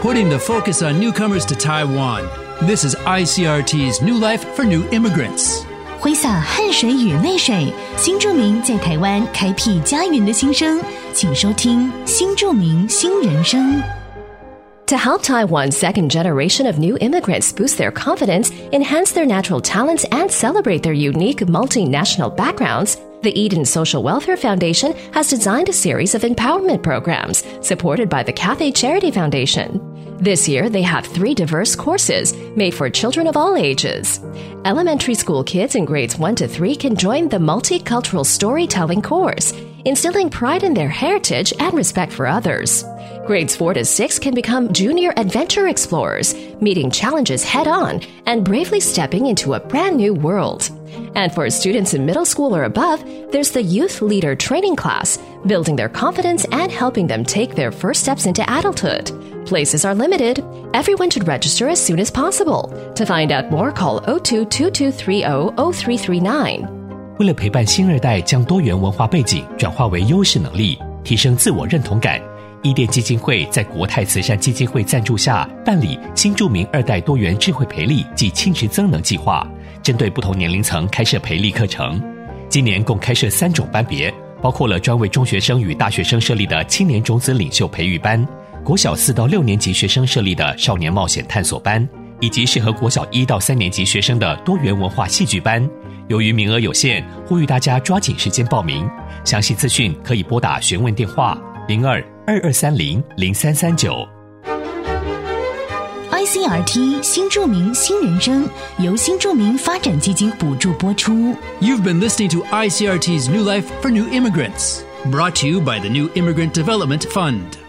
putting the focus on newcomers to Taiwan. This is ICRT's New Life for New Immigrants. 挥洒汗水与泪水，新住民在台湾开辟家园的心声，请收听《新住民新人生》。To help Taiwan's second generation of new immigrants boost their confidence, enhance their natural talents, and celebrate their unique multinational backgrounds, the Eden Social Welfare Foundation has designed a series of empowerment programs supported by the Cathay Charity Foundation. This year, they have three diverse courses made for children of all ages. Elementary school kids in grades 1 to 3 can join the multicultural storytelling course, instilling pride in their heritage and respect for others. Grades 4 to 6 can become junior adventure explorers, meeting challenges head on and bravely stepping into a brand new world. And for students in middle school or above, there's the Youth Leader Training Class, building their confidence and helping them take their first steps into adulthood. Places are limited. Everyone should register as soon as possible. To find out more, call 02 2230 0339. 为了陪伴新二代将多元文化背景转化为优势能力，提升自我认同感，伊甸基金会在国泰慈善基金会赞助下办理新著名二代多元智慧培力及亲职增能计划。针对不同年龄层开设培力课程，今年共开设三种班别，包括了专为中学生与大学生设立的青年种子领袖培育班，国小四到六年级学生设立的少年冒险探索班，以及适合国小一到三年级学生的多元文化戏剧班。由于名额有限，呼吁大家抓紧时间报名。详细资讯可以拨打询问电话零二二二三零零三三九。ICRT 新著名新人生由新著名发展基金补助播出。You've been listening to ICRT's New Life for New Immigrants, brought to you by the New Immigrant Development Fund.